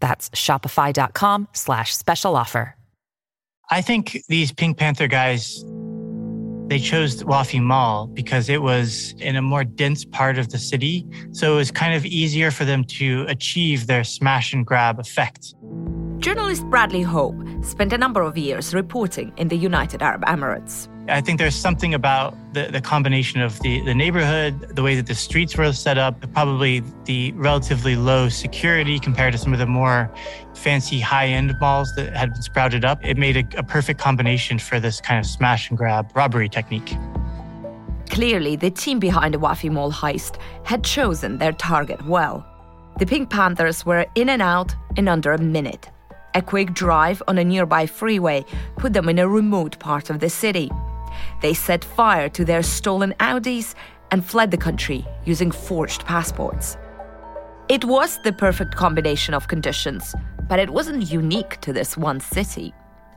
That's shopify.com slash special offer. I think these Pink Panther guys, they chose Wafi Mall because it was in a more dense part of the city. So it was kind of easier for them to achieve their smash and grab effect. Journalist Bradley Hope spent a number of years reporting in the United Arab Emirates. I think there's something about the, the combination of the, the neighborhood, the way that the streets were set up, probably the relatively low security compared to some of the more fancy high end malls that had been sprouted up. It made a, a perfect combination for this kind of smash and grab robbery technique. Clearly, the team behind the Wafi Mall heist had chosen their target well. The Pink Panthers were in and out in under a minute. A quick drive on a nearby freeway put them in a remote part of the city. They set fire to their stolen Audis and fled the country using forged passports. It was the perfect combination of conditions, but it wasn't unique to this one city.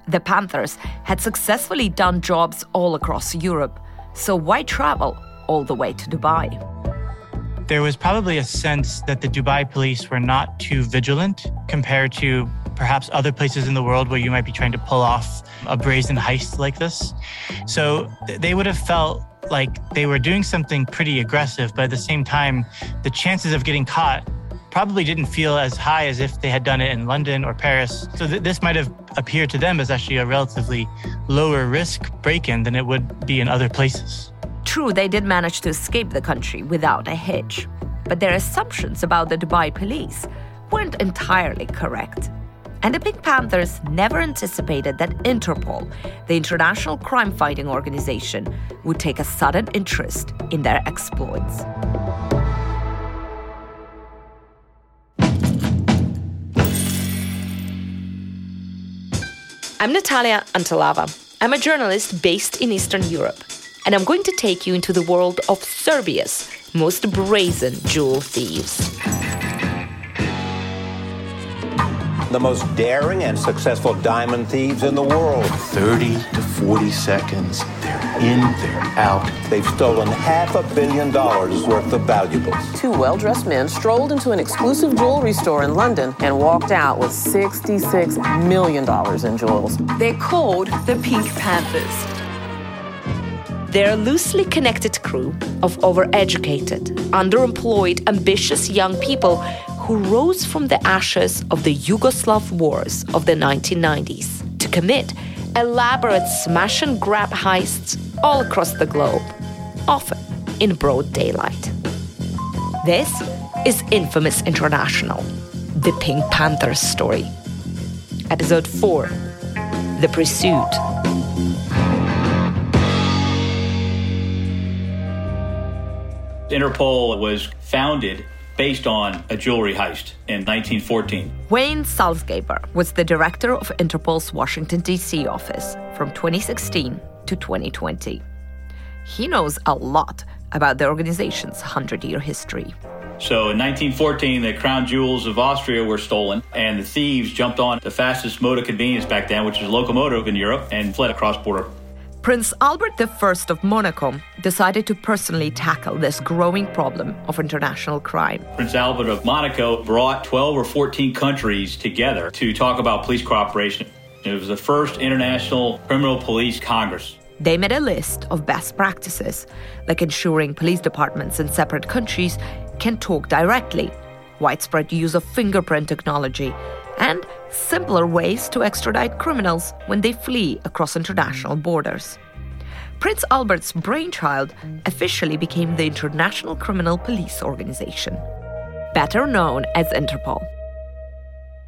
The Panthers had successfully done jobs all across Europe, so why travel all the way to Dubai? There was probably a sense that the Dubai police were not too vigilant compared to perhaps other places in the world where you might be trying to pull off a brazen heist like this. So they would have felt like they were doing something pretty aggressive, but at the same time, the chances of getting caught probably didn't feel as high as if they had done it in London or Paris. So th- this might have appeared to them as actually a relatively lower risk break in than it would be in other places. True, they did manage to escape the country without a hitch, but their assumptions about the Dubai police weren't entirely correct. And the Pink Panthers never anticipated that Interpol, the international crime fighting organization, would take a sudden interest in their exploits. I'm Natalia Antelava. I'm a journalist based in Eastern Europe, and I'm going to take you into the world of Serbia's most brazen jewel thieves. The most daring and successful diamond thieves in the world. 30 to 40 seconds, they're in, they're out. They've stolen half a billion dollars worth of valuables. Two well dressed men strolled into an exclusive jewelry store in London and walked out with $66 million in jewels. They're called the Pink Panthers. They're a loosely connected crew of overeducated, underemployed, ambitious young people who rose from the ashes of the Yugoslav wars of the 1990s to commit elaborate smash and grab heists all across the globe, often in broad daylight. This is Infamous International, the Pink Panthers story. Episode 4 The Pursuit. Interpol was founded based on a jewelry heist in 1914. Wayne Salzgaber was the director of Interpol's Washington, D.C. office from 2016 to 2020. He knows a lot about the organization's 100 year history. So in 1914, the crown jewels of Austria were stolen, and the thieves jumped on the fastest mode of convenience back then, which was locomotive in Europe, and fled across border. Prince Albert I of Monaco decided to personally tackle this growing problem of international crime. Prince Albert of Monaco brought 12 or 14 countries together to talk about police cooperation. It was the first International Criminal Police Congress. They made a list of best practices, like ensuring police departments in separate countries can talk directly, widespread use of fingerprint technology, and simpler ways to extradite criminals when they flee across international borders. Prince Albert's brainchild officially became the International Criminal Police Organization, better known as Interpol.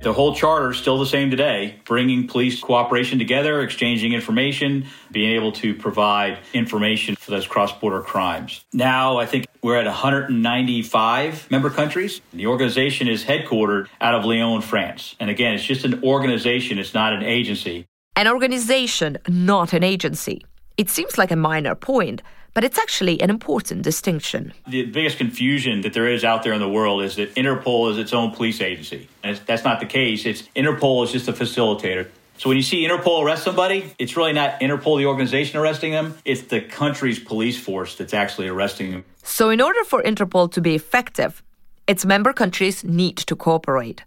The whole charter is still the same today, bringing police cooperation together, exchanging information, being able to provide information for those cross border crimes. Now, I think we're at 195 member countries. The organization is headquartered out of Lyon, France. And again, it's just an organization, it's not an agency. An organization, not an agency. It seems like a minor point, but it's actually an important distinction. The biggest confusion that there is out there in the world is that Interpol is its own police agency. And that's not the case. It's Interpol is just a facilitator. So when you see Interpol arrest somebody, it's really not Interpol, the organization, arresting them. It's the country's police force that's actually arresting them. So in order for Interpol to be effective, its member countries need to cooperate,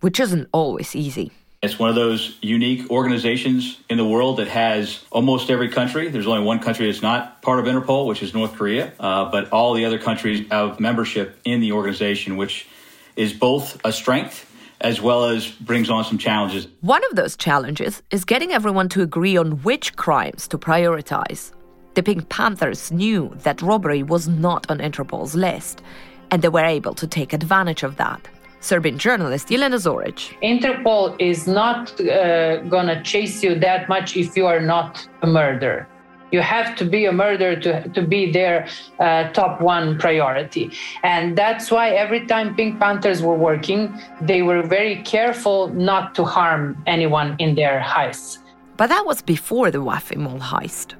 which isn't always easy. It's one of those unique organizations in the world that has almost every country. There's only one country that's not part of Interpol, which is North Korea. Uh, but all the other countries have membership in the organization, which is both a strength as well as brings on some challenges. One of those challenges is getting everyone to agree on which crimes to prioritize. The Pink Panthers knew that robbery was not on Interpol's list, and they were able to take advantage of that. Serbian journalist Jelena Zoric. Interpol is not uh, gonna chase you that much if you are not a murderer. You have to be a murderer to, to be their uh, top one priority. And that's why every time Pink Panthers were working, they were very careful not to harm anyone in their heists. But that was before the Wafi Mall heist.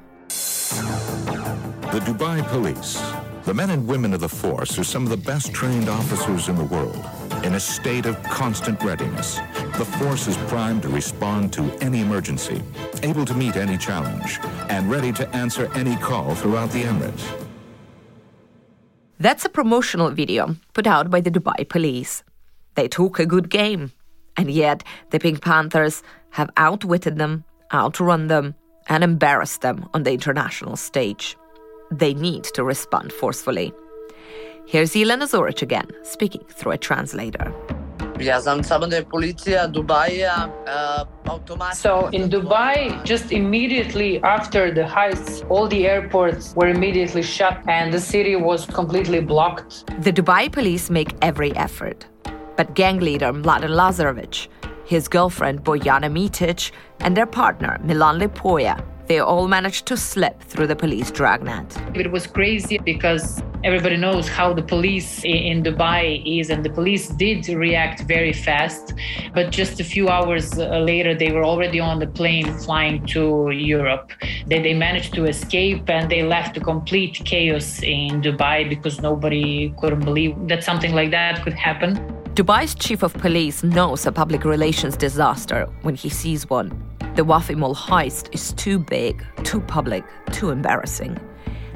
The Dubai police, the men and women of the force, are some of the best trained officers in the world. In a state of constant readiness, the force is primed to respond to any emergency, able to meet any challenge, and ready to answer any call throughout the Emirates. That's a promotional video put out by the Dubai police. They took a good game, and yet the Pink Panthers have outwitted them, outrun them, and embarrassed them on the international stage. They need to respond forcefully. Here's Jelena Zoric again, speaking through a translator. Uh, so in Dubai, just immediately after the heists, all the airports were immediately shut and the city was completely blocked. The Dubai police make every effort. But gang leader Mladen Lazarevic, his girlfriend Bojana Mitic, and their partner Milan Ljepoja they all managed to slip through the police dragnet. It was crazy because everybody knows how the police in Dubai is, and the police did react very fast. But just a few hours uh, later, they were already on the plane flying to Europe. They, they managed to escape and they left a complete chaos in Dubai because nobody couldn't believe that something like that could happen. Dubai's chief of police knows a public relations disaster when he sees one. The Wafi Mall heist is too big, too public, too embarrassing.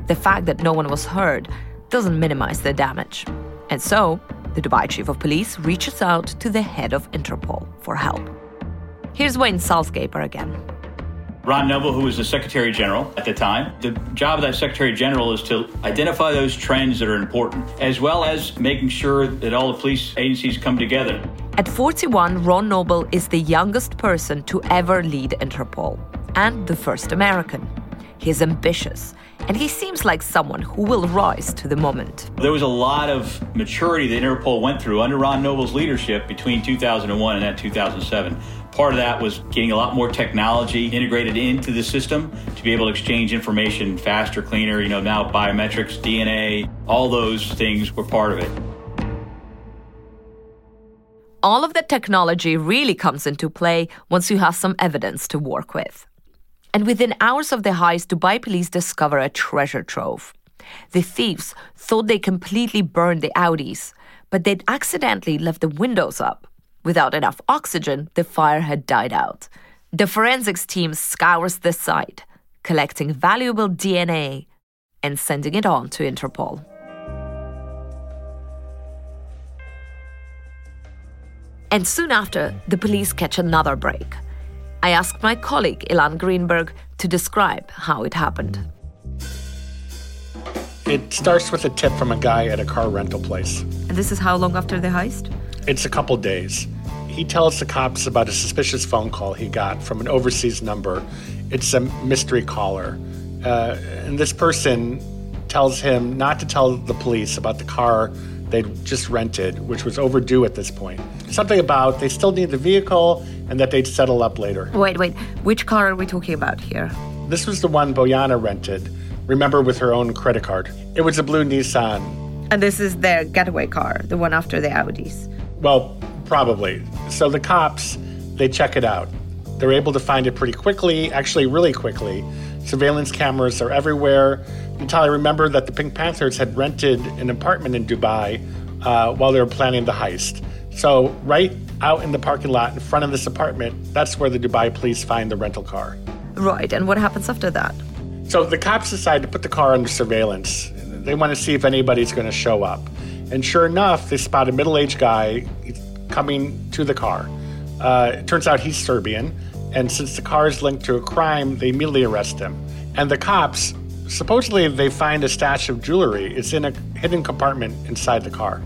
The fact that no one was hurt doesn't minimize the damage. And so, the Dubai chief of police reaches out to the head of Interpol for help. Here's Wayne Salzgaber again. Ron Noble, who was the Secretary General at the time, the job of that Secretary General is to identify those trends that are important, as well as making sure that all the police agencies come together. At 41, Ron Noble is the youngest person to ever lead Interpol and the first American. He's ambitious, and he seems like someone who will rise to the moment. There was a lot of maturity that Interpol went through under Ron Noble's leadership between 2001 and that 2007. Part of that was getting a lot more technology integrated into the system to be able to exchange information faster, cleaner. You know, now biometrics, DNA, all those things were part of it. All of that technology really comes into play once you have some evidence to work with. And within hours of the heist, Dubai police discover a treasure trove. The thieves thought they completely burned the Audis, but they'd accidentally left the windows up. Without enough oxygen, the fire had died out. The forensics team scours the site, collecting valuable DNA and sending it on to Interpol. And soon after, the police catch another break. I asked my colleague Ilan Greenberg to describe how it happened. It starts with a tip from a guy at a car rental place. And this is how long after the heist? It's a couple days. He tells the cops about a suspicious phone call he got from an overseas number. It's a mystery caller. Uh, and this person tells him not to tell the police about the car they'd just rented, which was overdue at this point. Something about they still need the vehicle and that they'd settle up later. Wait, wait. Which car are we talking about here? This was the one Bojana rented, remember, with her own credit card. It was a blue Nissan. And this is their getaway car, the one after the Audis. Well, probably. So the cops, they check it out. They're able to find it pretty quickly, actually, really quickly. Surveillance cameras are everywhere. Natalia, remember that the Pink Panthers had rented an apartment in Dubai uh, while they were planning the heist. So, right out in the parking lot in front of this apartment, that's where the Dubai police find the rental car. Right, and what happens after that? So the cops decide to put the car under surveillance. They want to see if anybody's going to show up. And sure enough, they spot a middle aged guy coming to the car. Uh, it turns out he's Serbian, and since the car is linked to a crime, they immediately arrest him. And the cops, supposedly, they find a stash of jewelry. It's in a hidden compartment inside the car.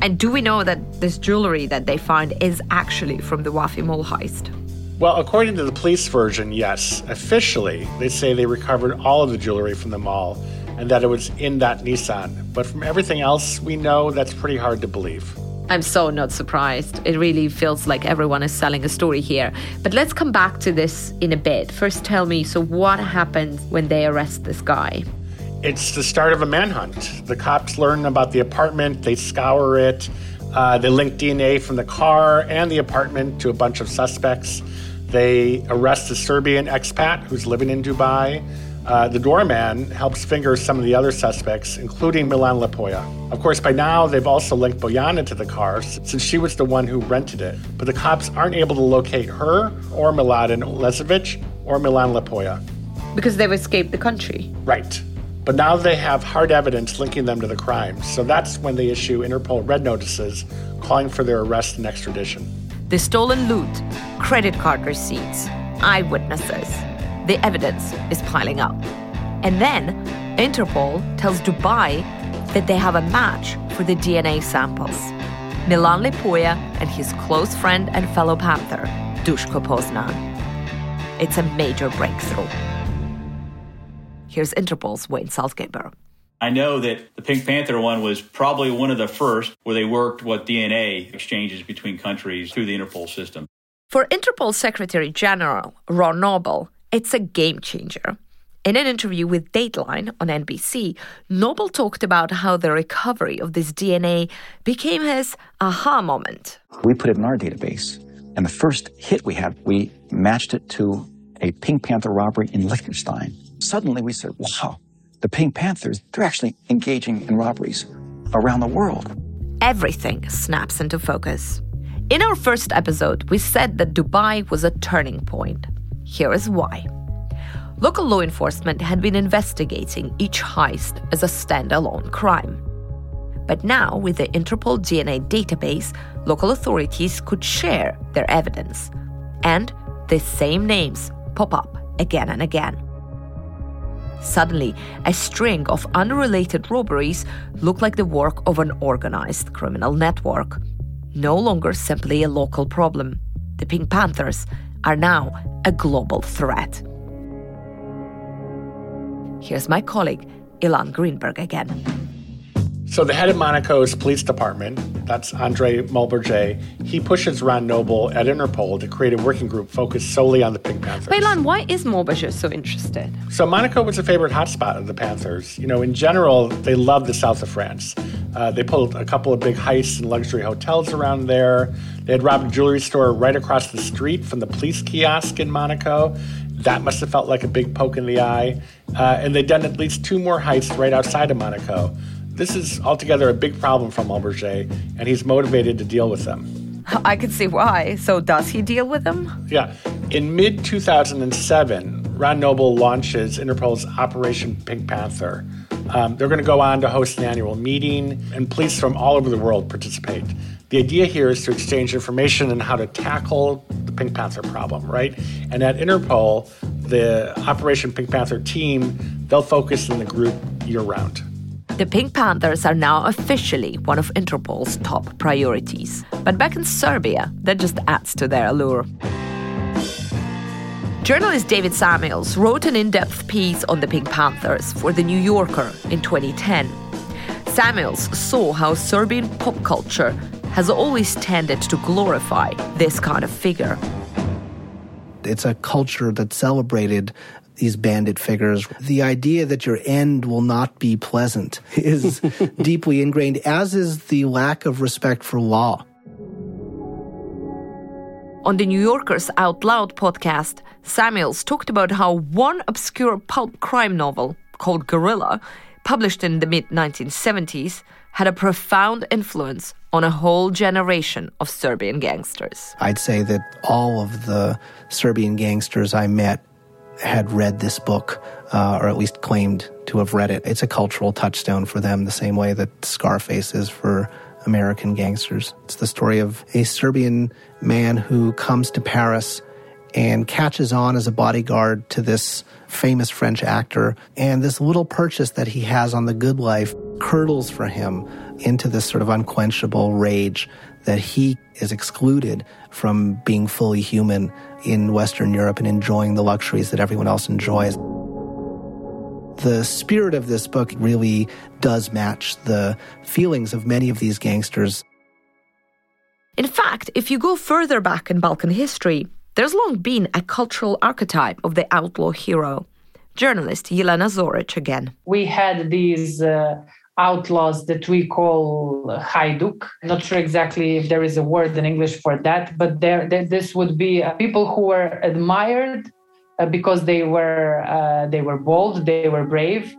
And do we know that this jewelry that they find is actually from the Wafi Mall heist? Well, according to the police version, yes. Officially, they say they recovered all of the jewelry from the mall and that it was in that Nissan. But from everything else we know, that's pretty hard to believe. I'm so not surprised. It really feels like everyone is selling a story here. But let's come back to this in a bit. First, tell me so, what happens when they arrest this guy? It's the start of a manhunt. The cops learn about the apartment, they scour it, uh, they link DNA from the car and the apartment to a bunch of suspects. They arrest a Serbian expat who's living in Dubai. Uh, the doorman helps finger some of the other suspects, including Milan Ljepoja. Of course, by now they've also linked Bojana to the car since she was the one who rented it. But the cops aren't able to locate her or Miladin Lezovic or Milan Ljepoja. Because they've escaped the country. Right. But now they have hard evidence linking them to the crime. So that's when they issue Interpol red notices calling for their arrest and extradition. The stolen loot, credit card receipts, eyewitnesses the evidence is piling up. And then Interpol tells Dubai that they have a match for the DNA samples. Milan Ljepoja and his close friend and fellow Panther, Dushko Poznan. It's a major breakthrough. Here's Interpol's Wayne Salzgaber. I know that the Pink Panther one was probably one of the first where they worked what DNA exchanges between countries through the Interpol system. For Interpol Secretary General Ron Noble, it's a game changer. In an interview with Dateline on NBC, Noble talked about how the recovery of this DNA became his aha moment. We put it in our database, and the first hit we had, we matched it to a Pink Panther robbery in Liechtenstein. Suddenly we said, wow, the Pink Panthers, they're actually engaging in robberies around the world. Everything snaps into focus. In our first episode, we said that Dubai was a turning point. Here is why. Local law enforcement had been investigating each heist as a standalone crime. But now, with the Interpol DNA database, local authorities could share their evidence. And the same names pop up again and again. Suddenly, a string of unrelated robberies look like the work of an organized criminal network. No longer simply a local problem. The Pink Panthers are now a global threat. Here's my colleague, Ilan Greenberg again. So, the head of Monaco's police department, that's Andre Muhlberger, he pushes Ron Noble at Interpol to create a working group focused solely on the Pink Panthers. But Ilan, why is Muhlberger so interested? So, Monaco was a favorite hotspot of the Panthers. You know, in general, they love the south of France. Uh, they pulled a couple of big heists in luxury hotels around there. They had robbed a jewelry store right across the street from the police kiosk in Monaco. That must have felt like a big poke in the eye. Uh, and they'd done at least two more heists right outside of Monaco. This is altogether a big problem for Muhlberger, and he's motivated to deal with them. I can see why. So, does he deal with them? Yeah. In mid 2007, Ron Noble launches Interpol's Operation Pink Panther. Um, they're going to go on to host an annual meeting, and police from all over the world participate. The idea here is to exchange information on how to tackle the Pink Panther problem, right? And at Interpol, the Operation Pink Panther team, they'll focus in the group year round. The Pink Panthers are now officially one of Interpol's top priorities. But back in Serbia, that just adds to their allure. Journalist David Samuels wrote an in depth piece on the Pink Panthers for The New Yorker in 2010. Samuels saw how Serbian pop culture has always tended to glorify this kind of figure. It's a culture that celebrated these bandit figures. The idea that your end will not be pleasant is deeply ingrained, as is the lack of respect for law. On the New Yorker's Out Loud podcast, Samuels talked about how one obscure pulp crime novel called Gorilla, published in the mid 1970s, had a profound influence on a whole generation of Serbian gangsters. I'd say that all of the Serbian gangsters I met had read this book, uh, or at least claimed to have read it. It's a cultural touchstone for them, the same way that Scarface is for American gangsters. It's the story of a Serbian man who comes to Paris and catches on as a bodyguard to this famous French actor. And this little purchase that he has on the good life curdles for him into this sort of unquenchable rage that he is excluded from being fully human in Western Europe and enjoying the luxuries that everyone else enjoys. The spirit of this book really does match the feelings of many of these gangsters. In fact, if you go further back in Balkan history, there's long been a cultural archetype of the outlaw hero. Journalist Jelena Zoric again. We had these uh, outlaws that we call hajduk. Not sure exactly if there is a word in English for that, but there, there this would be uh, people who were admired uh, because they were uh, they were bold, they were brave,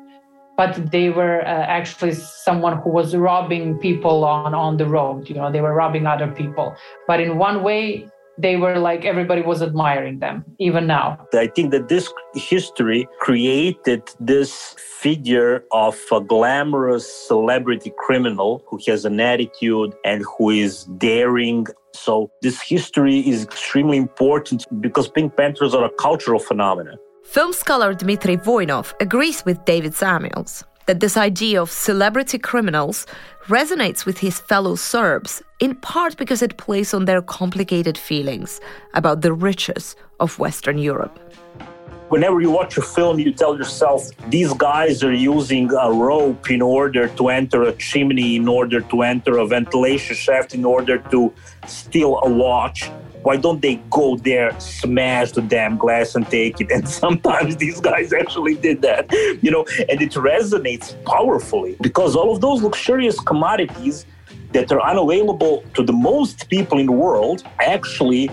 but they were uh, actually someone who was robbing people on on the road. You know, they were robbing other people, but in one way they were like everybody was admiring them even now. I think that this history created this figure of a glamorous celebrity criminal who has an attitude and who is daring. So this history is extremely important because pink panthers are a cultural phenomenon. Film scholar dmitry voinov agrees with david samuels that this idea of celebrity criminals resonates with his fellow Serbs, in part because it plays on their complicated feelings about the riches of Western Europe. Whenever you watch a film, you tell yourself, these guys are using a rope in order to enter a chimney, in order to enter a ventilation shaft, in order to steal a watch why don't they go there, smash the damn glass and take it? And sometimes these guys actually did that, you know, and it resonates powerfully because all of those luxurious commodities that are unavailable to the most people in the world actually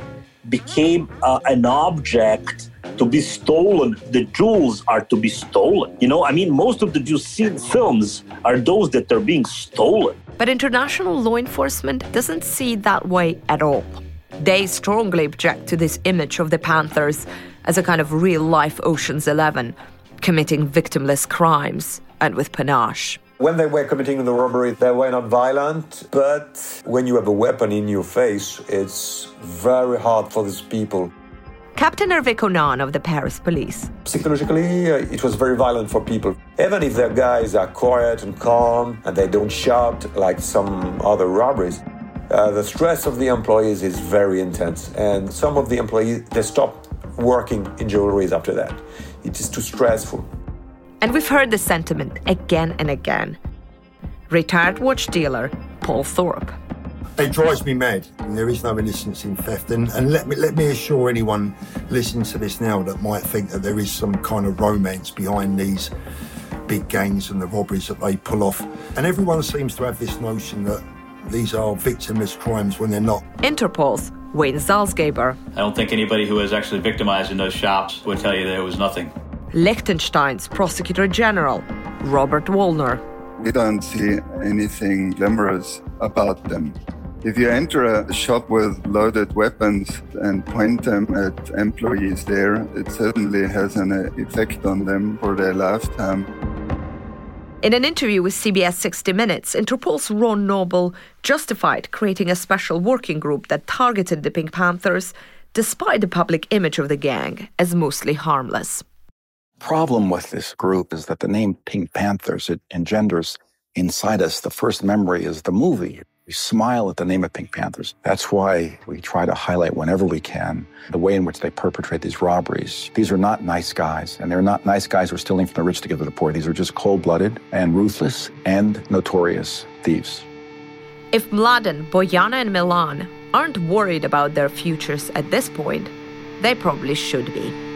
became uh, an object to be stolen. The jewels are to be stolen. You know, I mean, most of the Juicy films are those that are being stolen. But international law enforcement doesn't see that way at all. They strongly object to this image of the Panthers as a kind of real life Ocean's Eleven, committing victimless crimes and with panache. When they were committing the robbery, they were not violent, but when you have a weapon in your face, it's very hard for these people. Captain Hervé Conan of the Paris police. Psychologically, uh, it was very violent for people. Even if their guys are quiet and calm and they don't shout like some other robberies, uh, the stress of the employees is very intense, and some of the employees they stop working in jewelries after that. It is too stressful. And we've heard the sentiment again and again. Retired watch dealer Paul Thorpe. It drives me mad. There is no innocence in theft, and, and let me let me assure anyone listening to this now that might think that there is some kind of romance behind these big gangs and the robberies that they pull off. And everyone seems to have this notion that these are victimless crimes when they're not. Interpol's Wayne Salzgaber. I don't think anybody who was actually victimized in those shops would tell you there was nothing. Liechtenstein's Prosecutor General, Robert Wallner. We don't see anything glamorous about them. If you enter a shop with loaded weapons and point them at employees there, it certainly has an effect on them for their lifetime. In an interview with CBS 60 Minutes, Interpol's Ron Noble justified creating a special working group that targeted the Pink Panthers, despite the public image of the gang as mostly harmless. Problem with this group is that the name Pink Panthers it engenders inside us, the first memory is the movie. We smile at the name of Pink Panthers. That's why we try to highlight whenever we can the way in which they perpetrate these robberies. These are not nice guys, and they're not nice guys who are stealing from the rich to give to the poor. These are just cold blooded and ruthless and notorious thieves. If Mladen, Bojana, and Milan aren't worried about their futures at this point, they probably should be.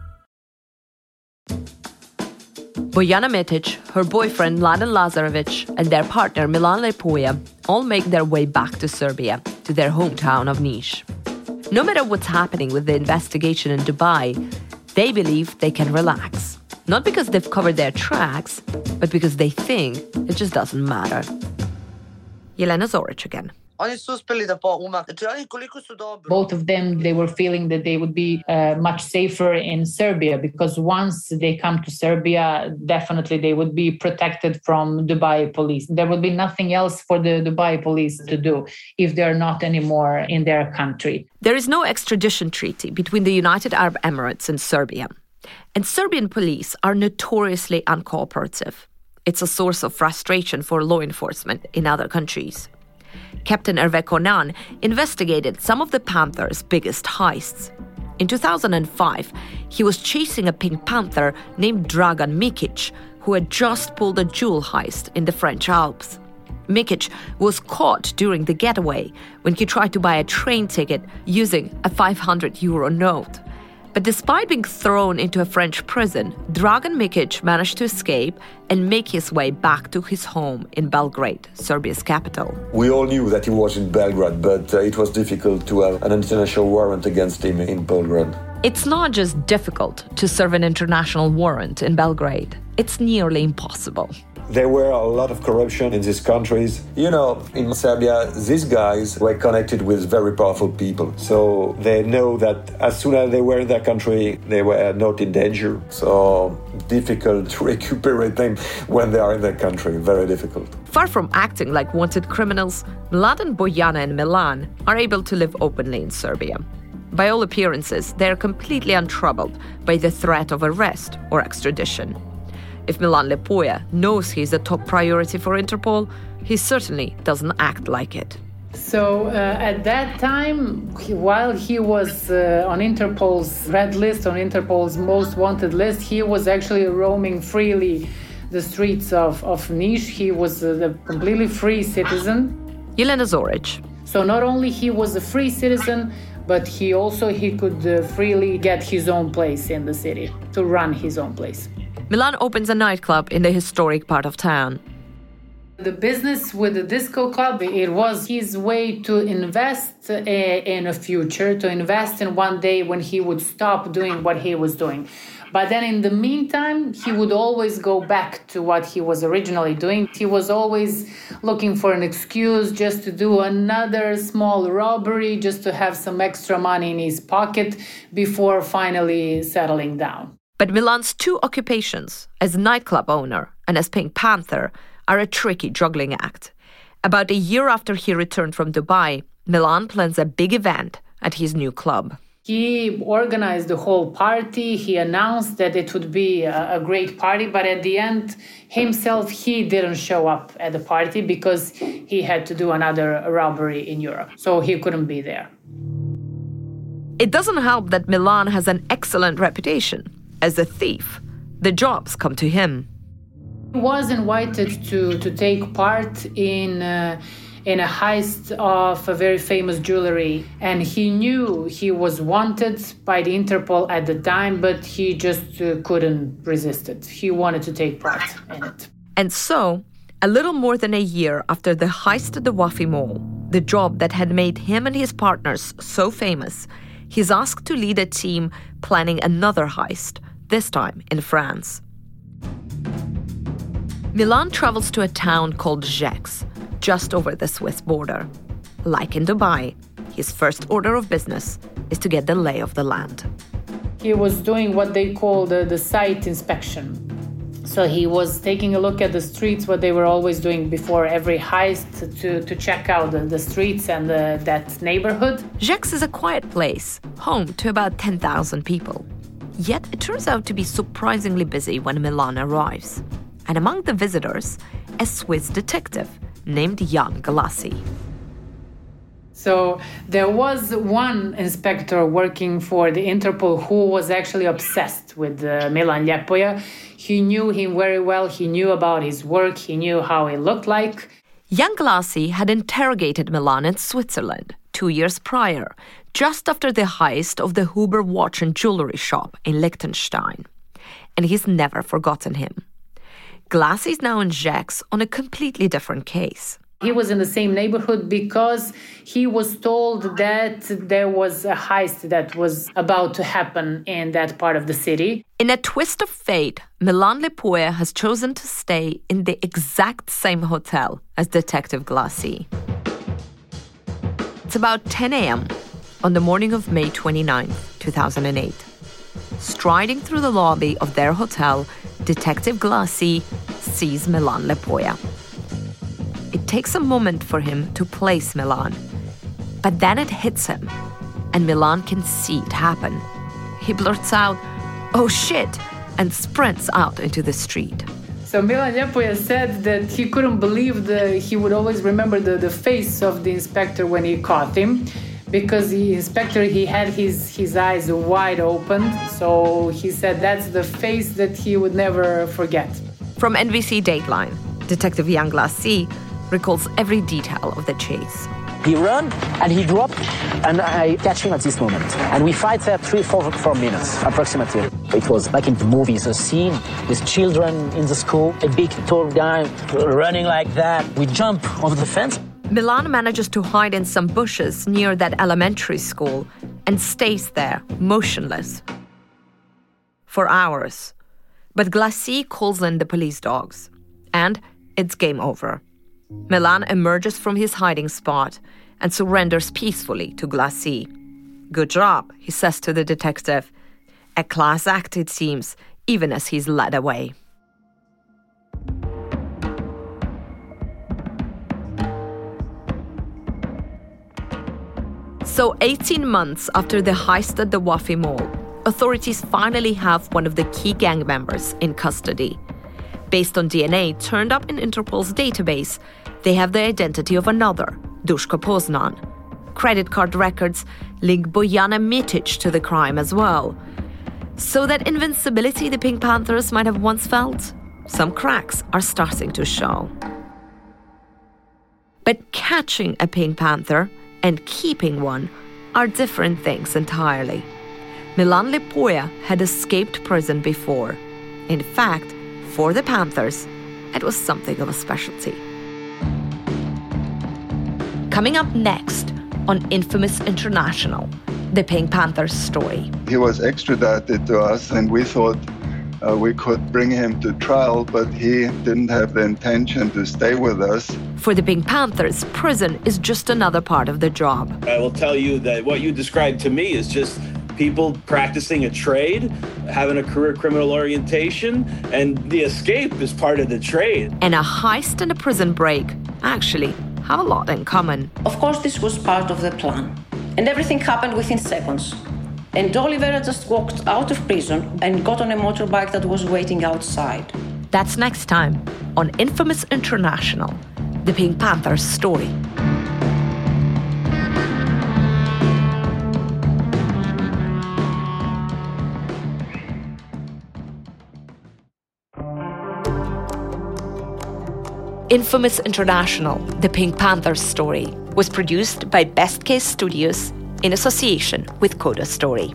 Bojana Mitic, her boyfriend Mladen Lazarevic, and their partner Milan Ljepoja all make their way back to Serbia, to their hometown of Niš. No matter what's happening with the investigation in Dubai, they believe they can relax. Not because they've covered their tracks, but because they think it just doesn't matter. Jelena Zoric again. Both of them, they were feeling that they would be uh, much safer in Serbia because once they come to Serbia, definitely they would be protected from Dubai police. There would be nothing else for the Dubai police to do if they're not anymore in their country. There is no extradition treaty between the United Arab Emirates and Serbia. And Serbian police are notoriously uncooperative. It's a source of frustration for law enforcement in other countries. Captain Hervé Conan investigated some of the Panther's biggest heists. In 2005, he was chasing a Pink Panther named Dragan Mikic, who had just pulled a jewel heist in the French Alps. Mikic was caught during the getaway when he tried to buy a train ticket using a 500 euro note. But despite being thrown into a French prison, Dragan Mikic managed to escape and make his way back to his home in Belgrade, Serbia's capital. We all knew that he was in Belgrade, but uh, it was difficult to have an international warrant against him in Belgrade. It's not just difficult to serve an international warrant in Belgrade, it's nearly impossible. There were a lot of corruption in these countries. You know, in Serbia, these guys were connected with very powerful people. So they know that as soon as they were in their country, they were not in danger. So difficult to recuperate them when they are in their country. Very difficult. Far from acting like wanted criminals, Mladen Bojana and Milan are able to live openly in Serbia. By all appearances, they are completely untroubled by the threat of arrest or extradition. If Milan Ljepoja knows he's a top priority for Interpol, he certainly doesn't act like it. So uh, at that time, he, while he was uh, on Interpol's red list, on Interpol's most wanted list, he was actually roaming freely the streets of, of Niš. He was a completely free citizen. Jelena Zoric. So not only he was a free citizen, but he also he could uh, freely get his own place in the city to run his own place. Milan opens a nightclub in the historic part of town. The business with the disco club, it was his way to invest eh, in a future, to invest in one day when he would stop doing what he was doing. But then in the meantime, he would always go back to what he was originally doing. He was always looking for an excuse just to do another small robbery, just to have some extra money in his pocket before finally settling down. But Milan's two occupations, as nightclub owner and as Pink Panther, are a tricky juggling act. About a year after he returned from Dubai, Milan plans a big event at his new club. He organized the whole party. He announced that it would be a, a, great party, but at the end, himself, he didn't show up at the party because he had to do another robbery in Europe. So he couldn't be there. It doesn't help that Milan has an excellent reputation as a thief. The jobs come to him. He was invited to, to take part in, uh, in a heist of a very famous jewelry, and he knew he was wanted by the Interpol at the time, but he just uh, couldn't resist it. He wanted to take part in it. And so, A little more than a year after the heist at the Wafi Mall, the job that had made him and his partners so famous, he's asked to lead a team planning another heist, this time in France. Milan travels to a town called Gex, just over the Swiss border. Like in Dubai, his first order of business is to get the lay of the land. He was doing what they call the, the site inspection. So he was taking a look at the streets, what they were always doing before every heist, to, to check out the, the streets and the, that neighborhood. Gex is a quiet place, home to about 10,000 people. Yet it turns out to be surprisingly busy when Milan arrives. And among the visitors, a Swiss detective named Jan Galassi. So there was one inspector working for the Interpol who was actually obsessed with uh, Milan Ljepoja. He knew him very well. He knew about his work. He knew how he looked like. Jan Galassi had interrogated Milan in Switzerland two years prior, just after the heist of the Huber watch and jewelry shop in Liechtenstein. And he's never forgotten him. Galassi is now in Gex on a completely different case. He was in the same neighborhood because he was told that there was a heist that was about to happen in that part of the city. In a twist of fate, Milan Ljepoja has chosen to stay in the exact same hotel as Detective Galassi. It's about 10 a.m. on the morning of May 29, 2008. Striding through the lobby of their hotel, Detective Galassi sees Milan Ljepoja. It takes a moment for him to place Milan, but then it hits him, and Milan can see it happen. He blurts out, Oh shit, and sprints out into the street. So Milan Ljepoja said that he couldn't believe the he would always remember the, the face of the inspector when he caught him because the inspector he had his his eyes wide open so he said that's the face that he would never forget from nbc dateline detective Jan Galassi recalls every detail of the chase. He ran and he dropped, and I catch him at this moment. And we fight there three, four, four minutes approximately. It was like in the movies, a scene with children in the school, a big tall guy running like that. We jump over the fence. Milan manages to hide in some bushes near that elementary school and stays there, motionless, for hours. But Galassi calls in the police dogs, and it's game over. Milan emerges from his hiding spot and surrenders peacefully to Galassi. Good job, he says to the detective. A class act, it seems, even as he's led away. So, 18 months after the heist at the Wafi Mall, authorities finally have one of the key gang members in custody. Based on DNA turned up in Interpol's database, they have the identity of another, Dushko Poznan. Credit card records link Bojana Mitic to the crime as well. So that invincibility the Pink Panthers might have once felt, some cracks are starting to show. But catching a Pink Panther and keeping one are different things entirely. Milan Ljepoja had escaped prison before. In fact, for the Panthers, it was something of a specialty. Coming up next on Infamous International, the Pink Panthers story. He was extradited to us, and we thought uh, we could bring him to trial, but he didn't have the intention to stay with us. For the Pink Panthers, prison is just another part of the job. I will tell you that what you described to me is just people practicing a trade, having a career criminal orientation, and the escape is part of the trade. And a heist and a prison break, actually, have a lot in common. Of course, this was part of the plan, and everything happened within seconds. And Oliveira just walked out of prison and got on a motorbike that was waiting outside. That's next time on Infamous International The Pink Panther's Story. Infamous International, The Pink Panther's Story, was produced by Best Case Studios in association with Coda Story.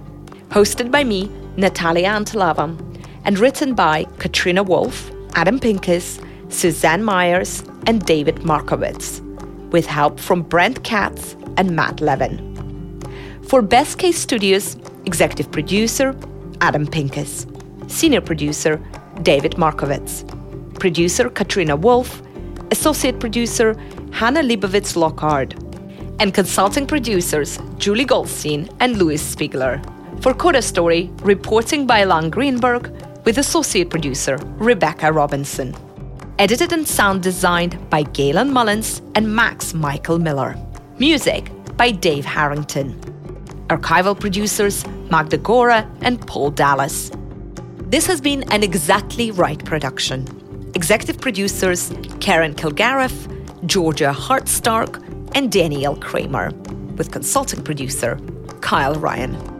Hosted by me, Natalia Antalavam, and written by Katrina Wolf, Adam Pincus, Suzanne Myers, and David Markowitz, with help from Brent Katz and Matt Levin. For Best Case Studios, executive producer Adam Pincus, senior producer David Markowitz, producer Katrina Wolf, associate producer Hannah Leibovitz Lockhart, and consulting producers Julie Goldstein and Louis Spiegler. For Coda Story, reporting by Lan Greenberg, with associate producer Rebecca Robinson. Edited and sound designed by Galen Mullins and Max Michael Miller. Music by Dave Harrington. Archival producers Magda Gora and Paul Dallas. This has been an Exactly Right production. Executive producers Karen Kilgariff, Georgia Hardstark, and Danielle Kramer, with consulting producer Kyle Ryan.